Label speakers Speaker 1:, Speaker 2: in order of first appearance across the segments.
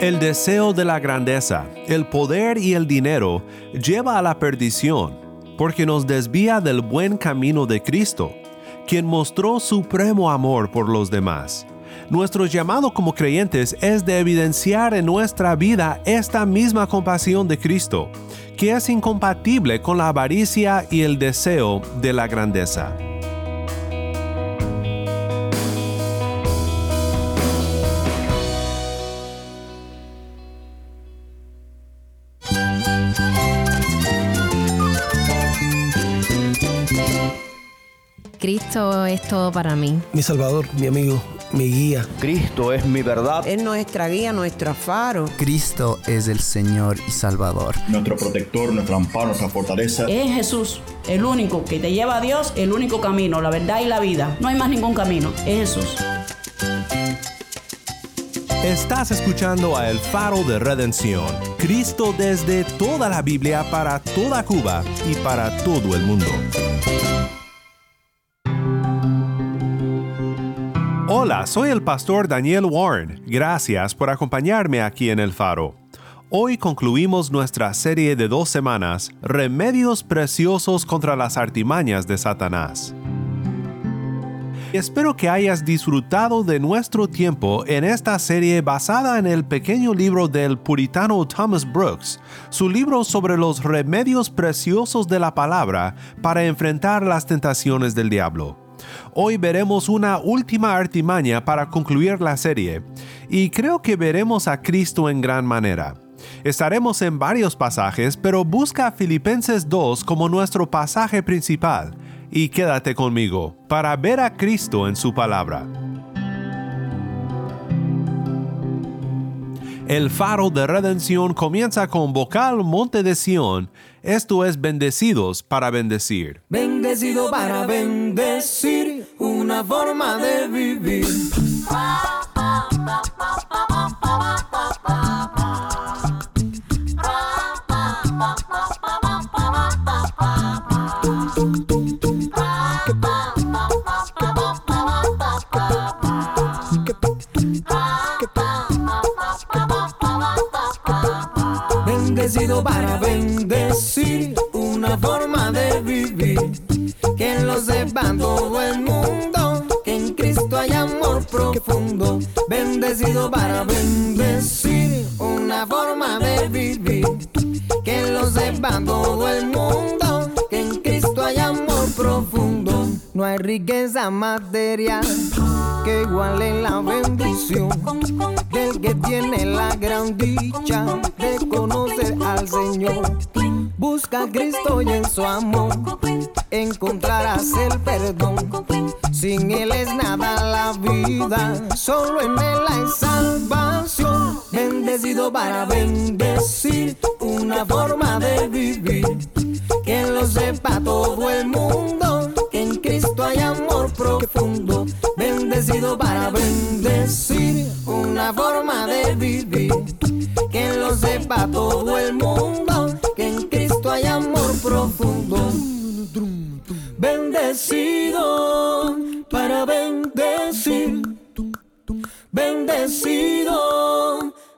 Speaker 1: El deseo de la grandeza, el poder y el dinero lleva a la perdición, porque nos desvía del buen camino de Cristo, quien mostró supremo amor por los demás. Nuestro llamado como creyentes es de evidenciar en nuestra vida esta misma compasión de Cristo, que es incompatible con la avaricia y el deseo de la grandeza.
Speaker 2: Cristo es todo para mí.
Speaker 3: Mi Salvador, mi amigo, mi guía.
Speaker 4: Cristo es mi verdad.
Speaker 5: Es nuestra guía, nuestro faro.
Speaker 6: Cristo es el Señor y Salvador.
Speaker 7: Nuestro protector, nuestro amparo, nuestra fortaleza.
Speaker 8: Es Jesús, el único que te lleva a Dios, el único camino, la verdad y la vida. No hay más ningún camino, es Jesús.
Speaker 1: Estás escuchando a El Faro de Redención, Cristo desde toda la Biblia para toda Cuba y para todo el mundo. Hola, soy el pastor Daniel Warren. Gracias por acompañarme aquí en El Faro. Hoy concluimos nuestra serie de dos semanas, Remedios Preciosos contra las Artimañas de Satanás. Espero que hayas disfrutado de nuestro tiempo en esta serie basada en el pequeño libro del puritano Thomas Brooks, su libro sobre los remedios preciosos de la palabra para enfrentar las tentaciones del diablo. Hoy veremos una última artimaña para concluir la serie, y creo que veremos a Cristo en gran manera. Estaremos en varios pasajes, pero busca Filipenses 2 como nuestro pasaje principal, y quédate conmigo para ver a Cristo en su palabra. El faro de redención comienza con vocal Monte de Sión, esto es bendecidos para bendecir.
Speaker 9: Bendecido para bendecir, una forma de vivir. Bendecido para bendecir, una forma de vivir. Que lo sepa todo el mundo, que en Cristo hay amor profundo. Bendecido para bendecir, una forma de vivir. Que lo sepa todo el mundo, que en Cristo hay amor profundo. No hay riqueza material que iguale la bendición del que tiene la gran dicha de conocer al Señor. Busca a Cristo y en su amor encontrarás el perdón. Sin Él es nada la vida, solo en Él hay salvación. Bendecido para bendecir, una forma de vivir. Que lo sepa todo el mundo, que en Cristo hay amor profundo. Bendecido para bendecir, una forma de vivir. Que lo sepa todo el mundo, Bendecido para bendecir. Bendecido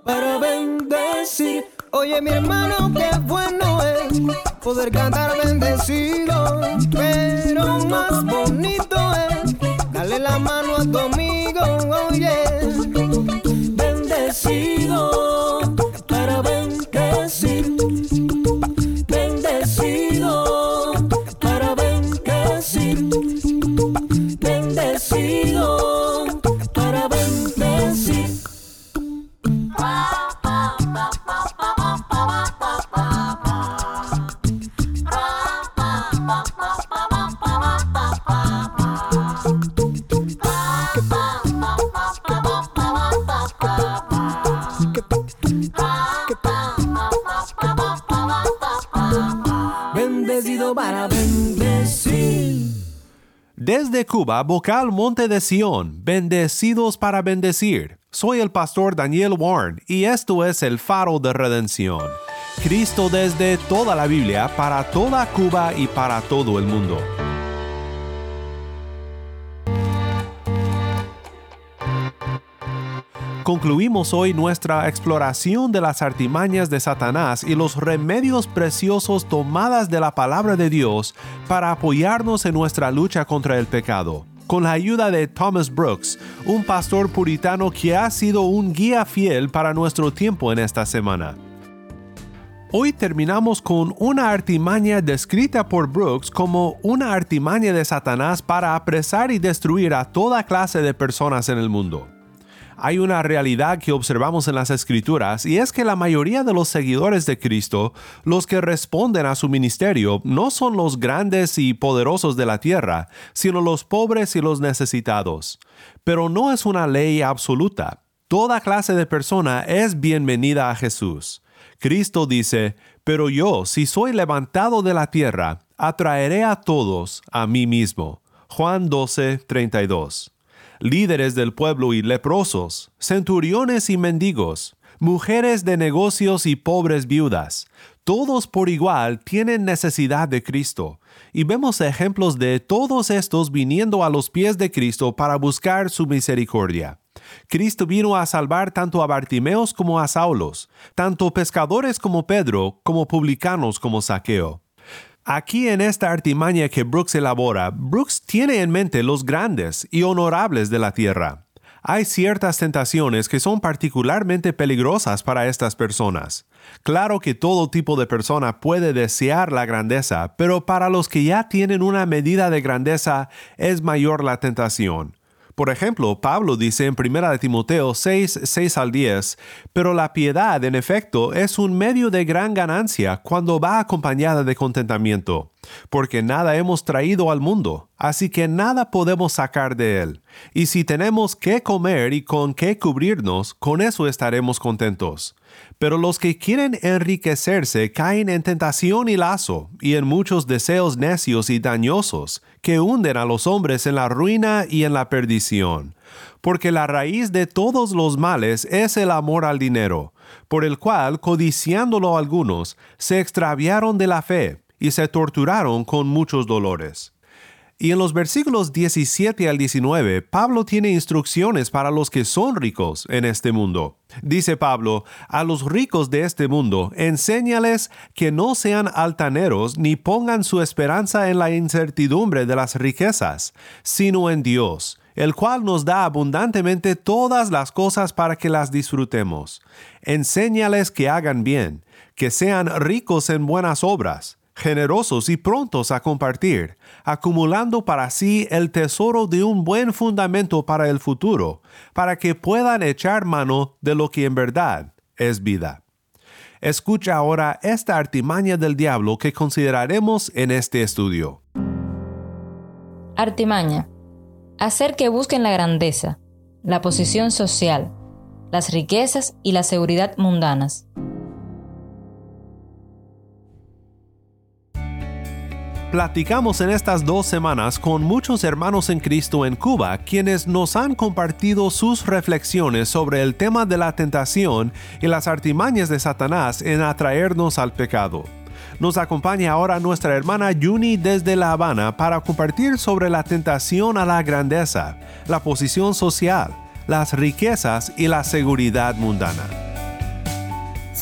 Speaker 9: para bendecir. Oye mi hermano, qué bueno es poder cantar bendecido. Pero más bonito es darle la mano a tu amigo. Oye, bendecido
Speaker 1: Desde Cuba, vocal Monte de Sión, bendecidos para bendecir. Soy el pastor Daniel Warren y esto es el faro de redención. Cristo desde toda la Biblia, para toda Cuba y para todo el mundo. Concluimos hoy nuestra exploración de las artimañas de Satanás y los remedios preciosos tomadas de la palabra de Dios para apoyarnos en nuestra lucha contra el pecado. Con la ayuda de Thomas Brooks, un pastor puritano que ha sido un guía fiel para nuestro tiempo en esta semana. Hoy terminamos con una artimaña descrita por Brooks como una artimaña de Satanás para apresar y destruir a toda clase de personas en el mundo hay una realidad que observamos en las escrituras y es que la mayoría de los seguidores de Cristo, los que responden a su ministerio, no son los grandes y poderosos de la tierra, sino los pobres y los necesitados. Pero no es una ley absoluta. Toda clase de persona es bienvenida a Jesús. Cristo dice, pero yo, si soy levantado de la tierra, atraeré a todos a mí mismo. Juan 12, 32 líderes del pueblo y leprosos, centuriones y mendigos, mujeres de negocios y pobres viudas, todos por igual tienen necesidad de Cristo, y vemos ejemplos de todos estos viniendo a los pies de Cristo para buscar su misericordia. Cristo vino a salvar tanto a Bartimeos como a Saulos, tanto pescadores como Pedro, como publicanos como Saqueo. Aquí en esta artimaña que Brooks elabora, Brooks tiene en mente los grandes y honorables de la tierra. Hay ciertas tentaciones que son particularmente peligrosas para estas personas. Claro que todo tipo de persona puede desear la grandeza, pero para los que ya tienen una medida de grandeza es mayor la tentación. Por ejemplo, Pablo dice en 1 Timoteo 6, 6 al 10, pero la piedad en efecto es un medio de gran ganancia cuando va acompañada de contentamiento, porque nada hemos traído al mundo, así que nada podemos sacar de él. Y si tenemos que comer y con qué cubrirnos, con eso estaremos contentos. Pero los que quieren enriquecerse caen en tentación y lazo, y en muchos deseos necios y dañosos, que hunden a los hombres en la ruina y en la perdición. Porque la raíz de todos los males es el amor al dinero, por el cual, codiciándolo algunos, se extraviaron de la fe y se torturaron con muchos dolores. Y en los versículos 17 al 19, Pablo tiene instrucciones para los que son ricos en este mundo. Dice Pablo, a los ricos de este mundo, enséñales que no sean altaneros ni pongan su esperanza en la incertidumbre de las riquezas, sino en Dios, el cual nos da abundantemente todas las cosas para que las disfrutemos. Enséñales que hagan bien, que sean ricos en buenas obras generosos y prontos a compartir, acumulando para sí el tesoro de un buen fundamento para el futuro, para que puedan echar mano de lo que en verdad es vida. Escucha ahora esta artimaña del diablo que consideraremos en este estudio.
Speaker 2: Artimaña. Hacer que busquen la grandeza, la posición social, las riquezas y la seguridad mundanas
Speaker 1: Platicamos en estas dos semanas con muchos hermanos en Cristo en Cuba quienes nos han compartido sus reflexiones sobre el tema de la tentación y las artimañas de Satanás en atraernos al pecado. Nos acompaña ahora nuestra hermana Yuni desde La Habana para compartir sobre la tentación a la grandeza, la posición social, las riquezas y la seguridad mundana.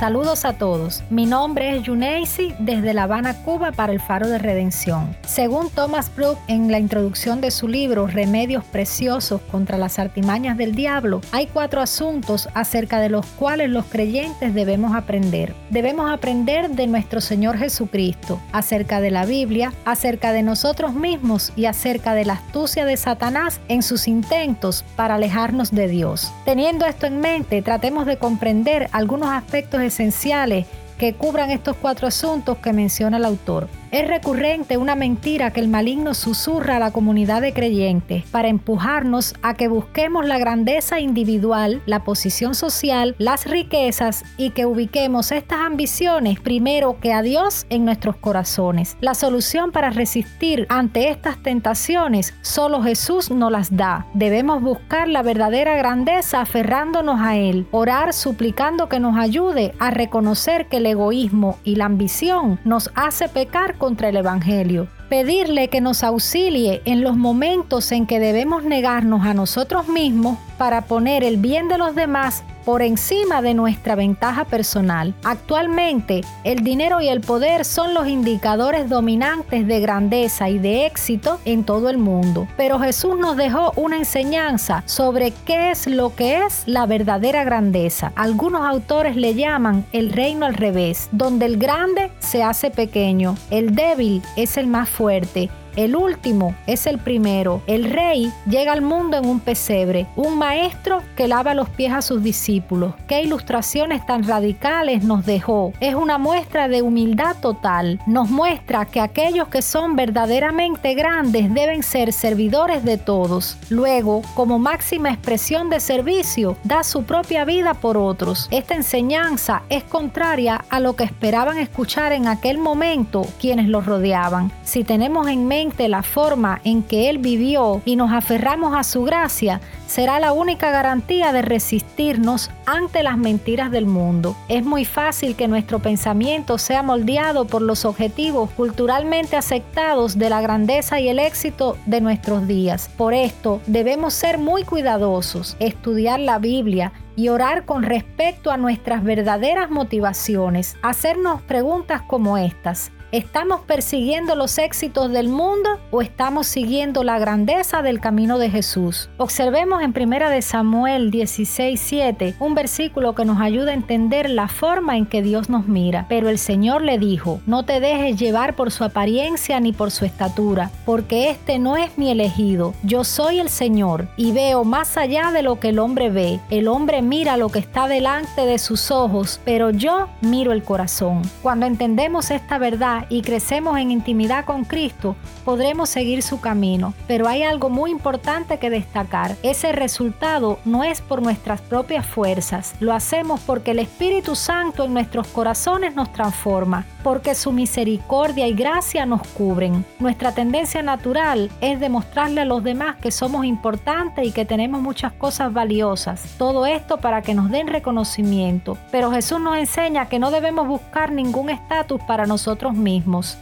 Speaker 4: Saludos a todos. Mi nombre es Yuneisi desde La Habana, Cuba para el Faro de Redención. Según Thomas Brook en la introducción de su libro Remedios Preciosos contra las artimañas del diablo, hay cuatro asuntos acerca de los cuales los creyentes debemos aprender. Debemos aprender de nuestro Señor Jesucristo, acerca de la Biblia, acerca de nosotros mismos y acerca de la astucia de Satanás en sus intentos para alejarnos de Dios. Teniendo esto en mente, tratemos de comprender algunos aspectos esenciales que cubran estos cuatro asuntos que menciona el autor. Es recurrente una mentira que el maligno susurra a la comunidad de creyentes para empujarnos a que busquemos la grandeza individual, la posición social, las riquezas y que ubiquemos estas ambiciones primero que a Dios en nuestros corazones. La solución para resistir ante estas tentaciones solo Jesús nos las da. Debemos buscar la verdadera grandeza aferrándonos a Él, orar suplicando que nos ayude a reconocer que el egoísmo y la ambición nos hace pecar contra el Evangelio. pedirle que nos auxilie en los momentos en que debemos negarnos a nosotros mismos para poner el bien de los demás por encima de nuestra ventaja personal. Actualmente, el dinero y el poder son los indicadores dominantes de grandeza y de éxito en todo el mundo. Pero Jesús nos dejó una enseñanza sobre qué es lo que es la verdadera grandeza. Algunos autores le llaman el reino al revés, donde el grande se hace pequeño, el débil es el más fuerte el último es el primero. El rey llega al mundo en un pesebre, un maestro que lava los pies a sus discípulos. Qué ilustraciones tan radicales nos dejó. Es una muestra de humildad total. Nos muestra que aquellos que son verdaderamente grandes deben ser servidores de todos. Luego, como máxima expresión de servicio, da su propia vida por otros. Esta enseñanza es contraria a lo que esperaban escuchar en aquel momento quienes los rodeaban. Si tenemos en mente la forma en que Él vivió y nos aferramos a su gracia, será la única garantía de resistirnos ante las mentiras del mundo. Es muy fácil que nuestro pensamiento sea moldeado por los objetivos culturalmente aceptados de la grandeza y el éxito de nuestros días. Por esto debemos ser muy cuidadosos, estudiar la Biblia, y orar con respecto a nuestras verdaderas motivaciones, hacernos preguntas como estas. ¿Estamos persiguiendo los éxitos del mundo o estamos siguiendo la grandeza del camino de Jesús? Observemos en 1 de Samuel 16:7 un versículo que nos ayuda a entender la forma en que Dios nos mira. Pero el Señor le dijo: No te dejes llevar por su apariencia ni por su estatura, porque este no es mi elegido. Yo soy el Señor y veo más allá de lo que el hombre ve. El hombre mira lo que está delante de sus ojos, pero yo miro el corazón. Cuando entendemos esta verdad y crecemos en intimidad con Cristo, podremos seguir su camino. Pero hay algo muy importante que destacar. Ese resultado no es por nuestras propias fuerzas. Lo hacemos porque el Espíritu Santo en nuestros corazones nos transforma, porque su misericordia y gracia nos cubren. Nuestra tendencia natural es demostrarle a los demás que somos importantes y que tenemos muchas cosas valiosas. Todo esto para que nos den reconocimiento. Pero Jesús nos enseña que no debemos buscar ningún estatus para nosotros mismos.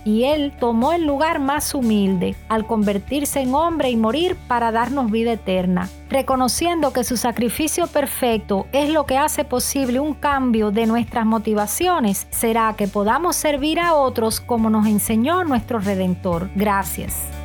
Speaker 4: Y Él tomó el lugar más humilde al convertirse en hombre y morir para darnos vida eterna. Reconociendo que su sacrificio perfecto es lo que hace posible un cambio de nuestras motivaciones, será que podamos servir a otros como nos enseñó nuestro Redentor. Gracias.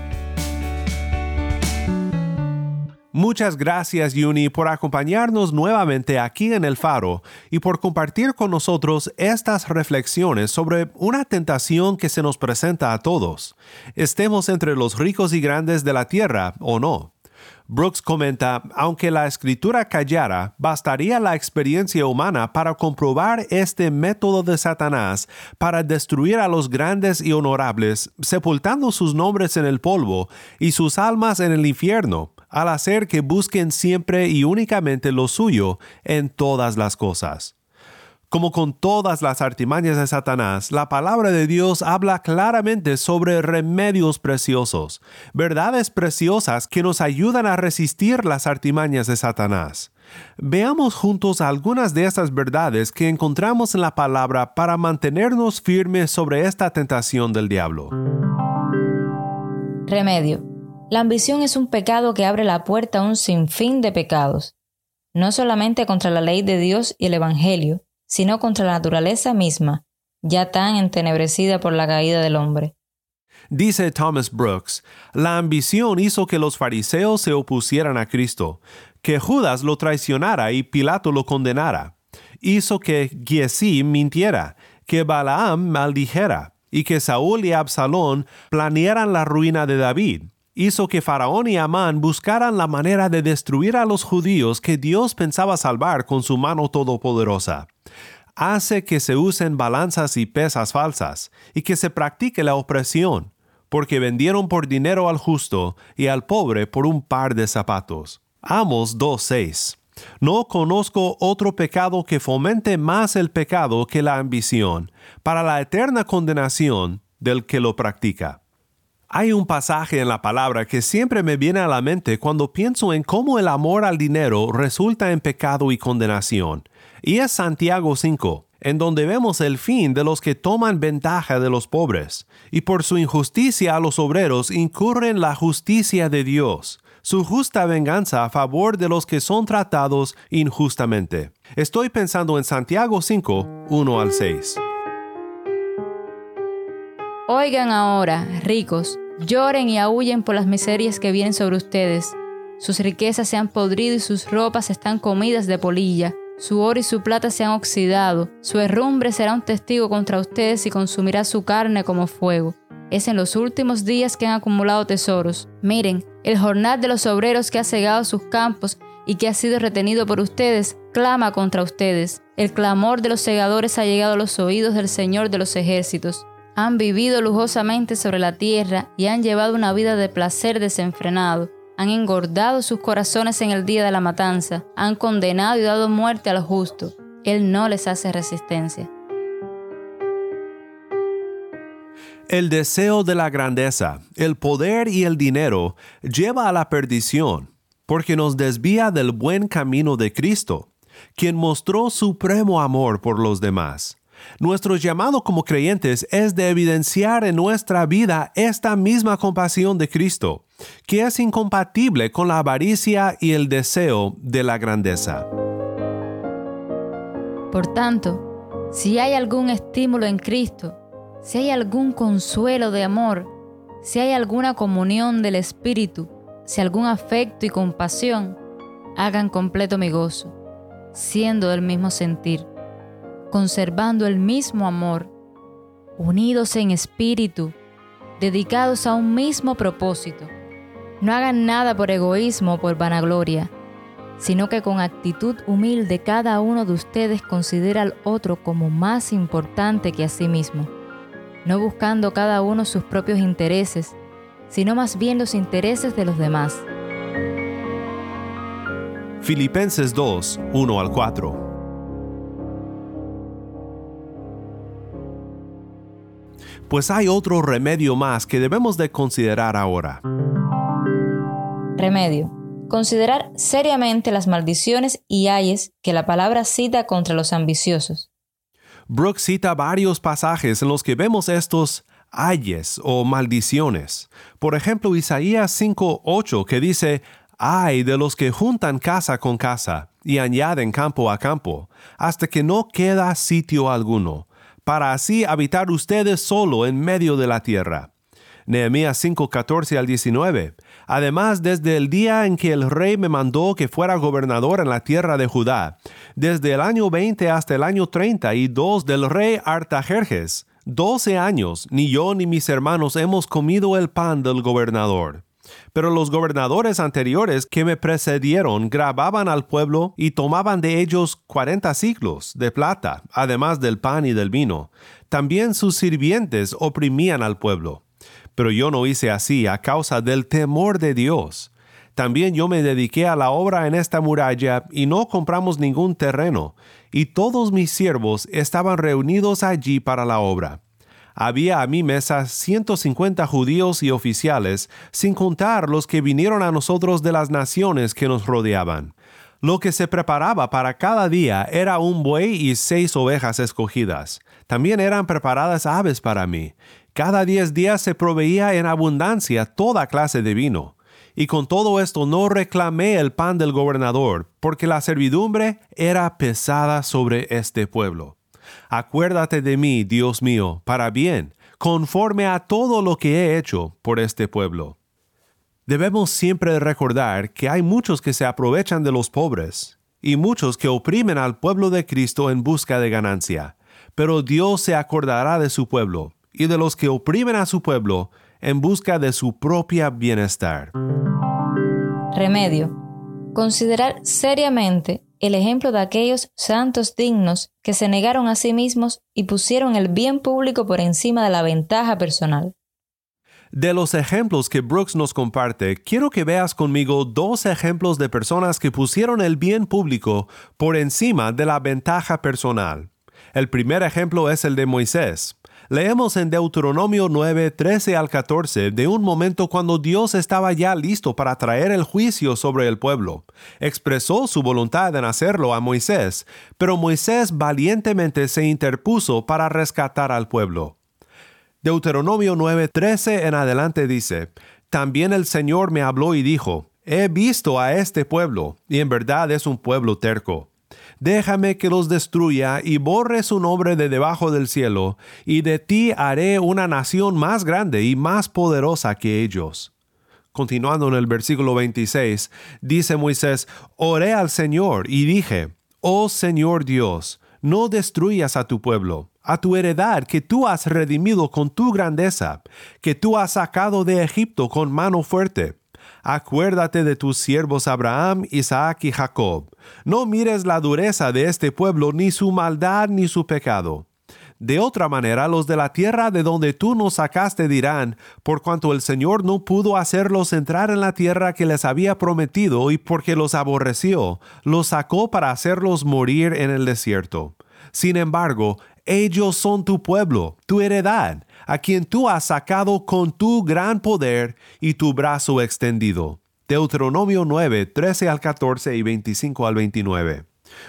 Speaker 1: Muchas gracias Yuni por acompañarnos nuevamente aquí en el faro y por compartir con nosotros estas reflexiones sobre una tentación que se nos presenta a todos, estemos entre los ricos y grandes de la tierra o no. Brooks comenta, aunque la escritura callara, bastaría la experiencia humana para comprobar este método de Satanás para destruir a los grandes y honorables, sepultando sus nombres en el polvo y sus almas en el infierno, al hacer que busquen siempre y únicamente lo suyo en todas las cosas. Como con todas las artimañas de Satanás, la palabra de Dios habla claramente sobre remedios preciosos, verdades preciosas que nos ayudan a resistir las artimañas de Satanás. Veamos juntos algunas de estas verdades que encontramos en la palabra para mantenernos firmes sobre esta tentación del diablo.
Speaker 2: Remedio. La ambición es un pecado que abre la puerta a un sinfín de pecados, no solamente contra la ley de Dios y el Evangelio, sino contra la naturaleza misma, ya tan entenebrecida por la caída del hombre.
Speaker 1: Dice Thomas Brooks, la ambición hizo que los fariseos se opusieran a Cristo, que Judas lo traicionara y Pilato lo condenara, hizo que Giesi mintiera, que Balaam maldijera, y que Saúl y Absalón planearan la ruina de David, hizo que Faraón y Amán buscaran la manera de destruir a los judíos que Dios pensaba salvar con su mano todopoderosa. Hace que se usen balanzas y pesas falsas, y que se practique la opresión, porque vendieron por dinero al justo y al pobre por un par de zapatos. Amos 2.6 no conozco otro pecado que fomente más el pecado que la ambición, para la eterna condenación del que lo practica. Hay un pasaje en la palabra que siempre me viene a la mente cuando pienso en cómo el amor al dinero resulta en pecado y condenación, y es Santiago 5. en donde vemos el fin de los que toman ventaja de los pobres, y por su injusticia a los obreros incurren la justicia de Dios, su justa venganza a favor de los que son tratados injustamente. Estoy pensando en Santiago 5, 1 al 6.
Speaker 2: Oigan ahora, ricos, lloren y aúllen por las miserias que vienen sobre ustedes. Sus riquezas se han podrido y sus ropas están comidas de polilla. Su oro y su plata se han oxidado. Su herrumbre será un testigo contra ustedes y consumirá su carne como fuego. Es en los últimos días que han acumulado tesoros. Miren, el jornal de los obreros que ha cegado sus campos y que ha sido retenido por ustedes, clama contra ustedes. El clamor de los segadores ha llegado a los oídos del Señor de los ejércitos. Han vivido lujosamente sobre la tierra y han llevado una vida de placer desenfrenado. Han engordado sus corazones en el día de la matanza. Han condenado y dado muerte al justo. Él no les hace resistencia.
Speaker 1: El deseo de la grandeza, el poder y el dinero lleva a la perdición, porque nos desvía del buen camino de Cristo, quien mostró supremo amor por los demás. Nuestro llamado como creyentes es de evidenciar en nuestra vida esta misma compasión de Cristo, que es incompatible con la avaricia y el deseo de la grandeza.
Speaker 2: Por tanto, si hay algún estímulo en Cristo, si hay algún consuelo de amor, si hay alguna comunión del Espíritu, si algún afecto y compasión, hagan completo mi gozo, siendo del mismo sentir conservando el mismo amor, unidos en espíritu, dedicados a un mismo propósito. No hagan nada por egoísmo o por vanagloria, sino que con actitud humilde cada uno de ustedes considera al otro como más importante que a sí mismo, no buscando cada uno sus propios intereses, sino más bien los intereses de los demás.
Speaker 1: Filipenses 2, 1 al 4. Pues hay otro remedio más que debemos de considerar ahora.
Speaker 2: Remedio. Considerar seriamente las maldiciones y ayes que la palabra cita contra los ambiciosos.
Speaker 1: Brooks cita varios pasajes en los que vemos estos ayes o maldiciones. Por ejemplo, Isaías 5:8 que dice, Ay de los que juntan casa con casa y añaden campo a campo, hasta que no queda sitio alguno para así habitar ustedes solo en medio de la tierra. Nehemías 5, 14 al 19. Además, desde el día en que el rey me mandó que fuera gobernador en la tierra de Judá, desde el año 20 hasta el año 32 del rey Artajerjes, 12 años, ni yo ni mis hermanos hemos comido el pan del gobernador. Pero los gobernadores anteriores que me precedieron grababan al pueblo y tomaban de ellos cuarenta siglos de plata, además del pan y del vino. También sus sirvientes oprimían al pueblo. Pero yo no hice así a causa del temor de Dios. También yo me dediqué a la obra en esta muralla y no compramos ningún terreno, y todos mis siervos estaban reunidos allí para la obra había a mi mesa 150 judíos y oficiales, sin contar los que vinieron a nosotros de las naciones que nos rodeaban. Lo que se preparaba para cada día era un buey y seis ovejas escogidas. También eran preparadas aves para mí. Cada diez días se proveía en abundancia toda clase de vino. Y con todo esto no reclamé el pan del gobernador, porque la servidumbre era pesada sobre este pueblo. Acuérdate de mí, Dios mío, para bien, conforme a todo lo que he hecho por este pueblo. Debemos siempre recordar que hay muchos que se aprovechan de los pobres y muchos que oprimen al pueblo de Cristo en busca de ganancia, pero Dios se acordará de su pueblo y de los que oprimen a su pueblo en busca de su propia bienestar.
Speaker 2: Remedio. Considerar seriamente el ejemplo de aquellos santos dignos que se negaron a sí mismos y pusieron el bien público por encima de la ventaja personal.
Speaker 1: De los ejemplos que Brooks nos comparte, quiero que veas conmigo dos ejemplos de personas que pusieron el bien público por encima de la ventaja personal. El primer ejemplo es el de Moisés. Leemos en Deuteronomio 9, 13 al 14 de un momento cuando Dios estaba ya listo para traer el juicio sobre el pueblo. Expresó su voluntad en hacerlo a Moisés, pero Moisés valientemente se interpuso para rescatar al pueblo. Deuteronomio 9, 13 en adelante dice, También el Señor me habló y dijo, He visto a este pueblo, y en verdad es un pueblo terco déjame que los destruya y borre su nombre de debajo del cielo, y de ti haré una nación más grande y más poderosa que ellos. Continuando en el versículo 26, dice Moisés, oré al Señor y dije, Oh Señor Dios, no destruyas a tu pueblo, a tu heredad que tú has redimido con tu grandeza, que tú has sacado de Egipto con mano fuerte acuérdate de tus siervos Abraham, Isaac y Jacob. No mires la dureza de este pueblo, ni su maldad, ni su pecado. De otra manera, los de la tierra de donde tú nos sacaste dirán, por cuanto el Señor no pudo hacerlos entrar en la tierra que les había prometido y porque los aborreció, los sacó para hacerlos morir en el desierto. Sin embargo, ellos son tu pueblo, tu heredad, a quien tú has sacado con tu gran poder y tu brazo extendido. Deuteronomio 9, 13 al 14 y 25 al 29.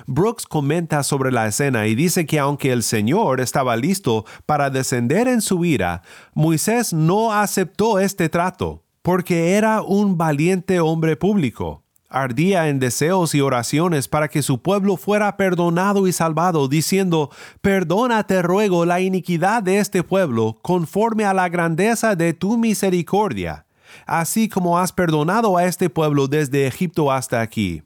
Speaker 1: Brooks comenta sobre la escena y dice que aunque el Señor estaba listo para descender en su ira, Moisés no aceptó este trato, porque era un valiente hombre público ardía en deseos y oraciones para que su pueblo fuera perdonado y salvado, diciendo, Perdona, te ruego, la iniquidad de este pueblo, conforme a la grandeza de tu misericordia, así como has perdonado a este pueblo desde Egipto hasta aquí.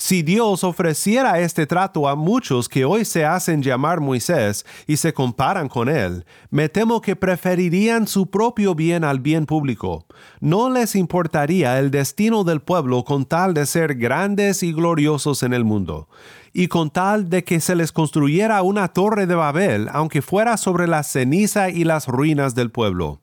Speaker 1: Si Dios ofreciera este trato a muchos que hoy se hacen llamar Moisés y se comparan con él, me temo que preferirían su propio bien al bien público. No les importaría el destino del pueblo con tal de ser grandes y gloriosos en el mundo y con tal de que se les construyera una torre de Babel, aunque fuera sobre la ceniza y las ruinas del pueblo.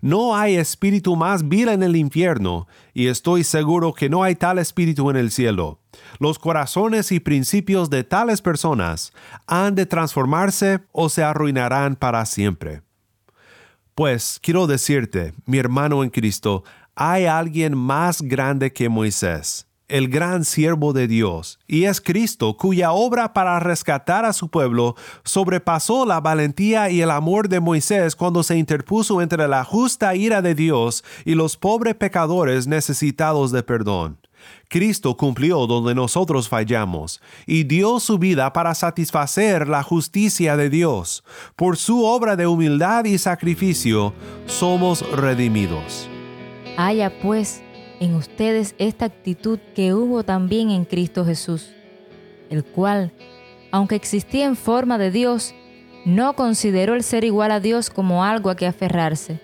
Speaker 1: No hay espíritu más vil en el infierno, y estoy seguro que no hay tal espíritu en el cielo. Los corazones y principios de tales personas han de transformarse o se arruinarán para siempre. Pues quiero decirte, mi hermano en Cristo, hay alguien más grande que Moisés el gran siervo de Dios, y es Cristo cuya obra para rescatar a su pueblo sobrepasó la valentía y el amor de Moisés cuando se interpuso entre la justa ira de Dios y los pobres pecadores necesitados de perdón. Cristo cumplió donde nosotros fallamos y dio su vida para satisfacer la justicia de Dios. Por su obra de humildad y sacrificio somos redimidos.
Speaker 2: Haya pues en ustedes esta actitud que hubo también en Cristo Jesús, el cual, aunque existía en forma de Dios, no consideró el ser igual a Dios como algo a que aferrarse,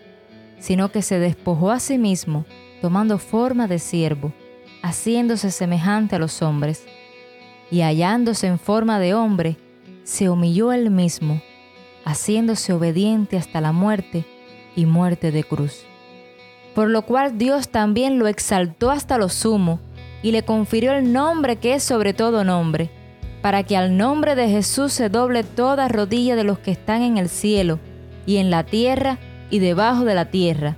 Speaker 2: sino que se despojó a sí mismo, tomando forma de siervo, haciéndose semejante a los hombres, y hallándose en forma de hombre, se humilló él mismo, haciéndose obediente hasta la muerte y muerte de cruz por lo cual Dios también lo exaltó hasta lo sumo y le confirió el nombre que es sobre todo nombre, para que al nombre de Jesús se doble toda rodilla de los que están en el cielo y en la tierra y debajo de la tierra,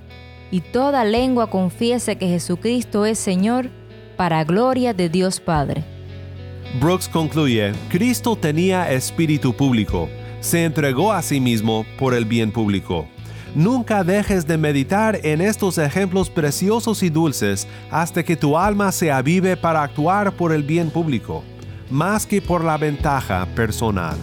Speaker 2: y toda lengua confiese que Jesucristo es Señor, para gloria de Dios Padre.
Speaker 1: Brooks concluye, Cristo tenía espíritu público, se entregó a sí mismo por el bien público. Nunca dejes de meditar en estos ejemplos preciosos y dulces hasta que tu alma se avive para actuar por el bien público, más que por la ventaja personal.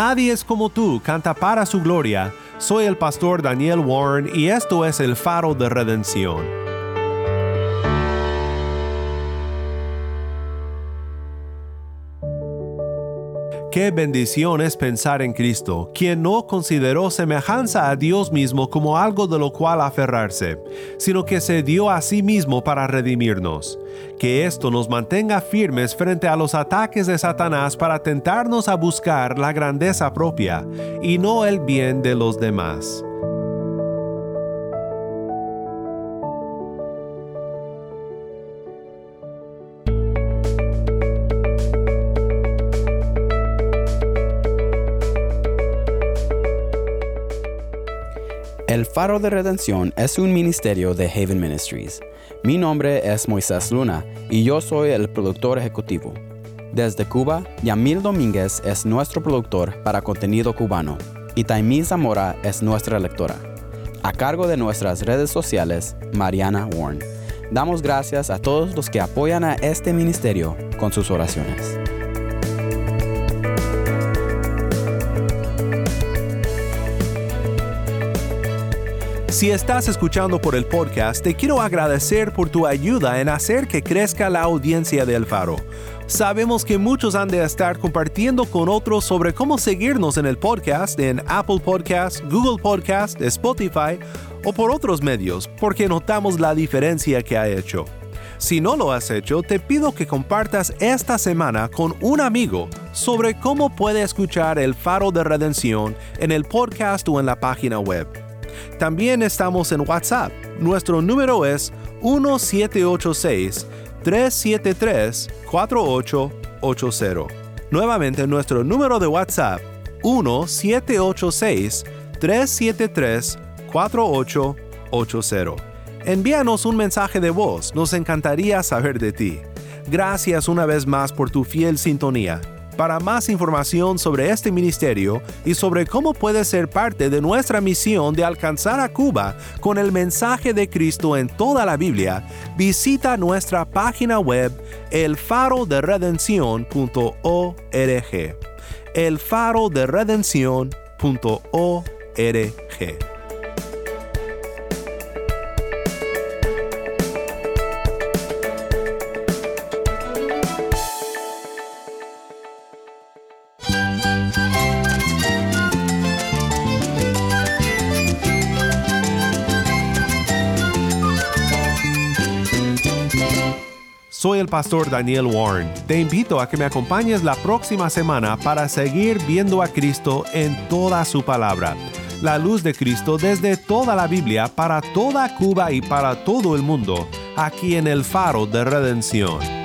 Speaker 1: Nadie es como tú, canta para su gloria. Soy el pastor Daniel Warren y esto es el faro de redención. Qué bendición es pensar en Cristo, quien no consideró semejanza a Dios mismo como algo de lo cual aferrarse, sino que se dio a sí mismo para redimirnos. Que esto nos mantenga firmes frente a los ataques de Satanás para tentarnos a buscar la grandeza propia y no el bien de los demás.
Speaker 10: El Faro de Redención es un ministerio de Haven Ministries. Mi nombre es Moisés Luna y yo soy el productor ejecutivo. Desde Cuba, Yamil Domínguez es nuestro productor para contenido cubano y Taimí Zamora es nuestra lectora. A cargo de nuestras redes sociales, Mariana Warren. Damos gracias a todos los que apoyan a este ministerio con sus oraciones.
Speaker 1: Si estás escuchando por el podcast, te quiero agradecer por tu ayuda en hacer que crezca la audiencia del faro. Sabemos que muchos han de estar compartiendo con otros sobre cómo seguirnos en el podcast en Apple Podcast, Google Podcast, Spotify o por otros medios, porque notamos la diferencia que ha hecho. Si no lo has hecho, te pido que compartas esta semana con un amigo sobre cómo puede escuchar el faro de redención en el podcast o en la página web. También estamos en WhatsApp. Nuestro número es 1786-373-4880. Nuevamente nuestro número de WhatsApp 1786-373-4880. Envíanos un mensaje de voz, nos encantaría saber de ti. Gracias una vez más por tu fiel sintonía. Para más información sobre este ministerio y sobre cómo puedes ser parte de nuestra misión de alcanzar a Cuba con el mensaje de Cristo en toda la Biblia, visita nuestra página web elfaroderedencion.org. elfaroderedencion.org. pastor Daniel Warren. Te invito a que me acompañes la próxima semana para seguir viendo a Cristo en toda su palabra. La luz de Cristo desde toda la Biblia para toda Cuba y para todo el mundo, aquí en el faro de redención.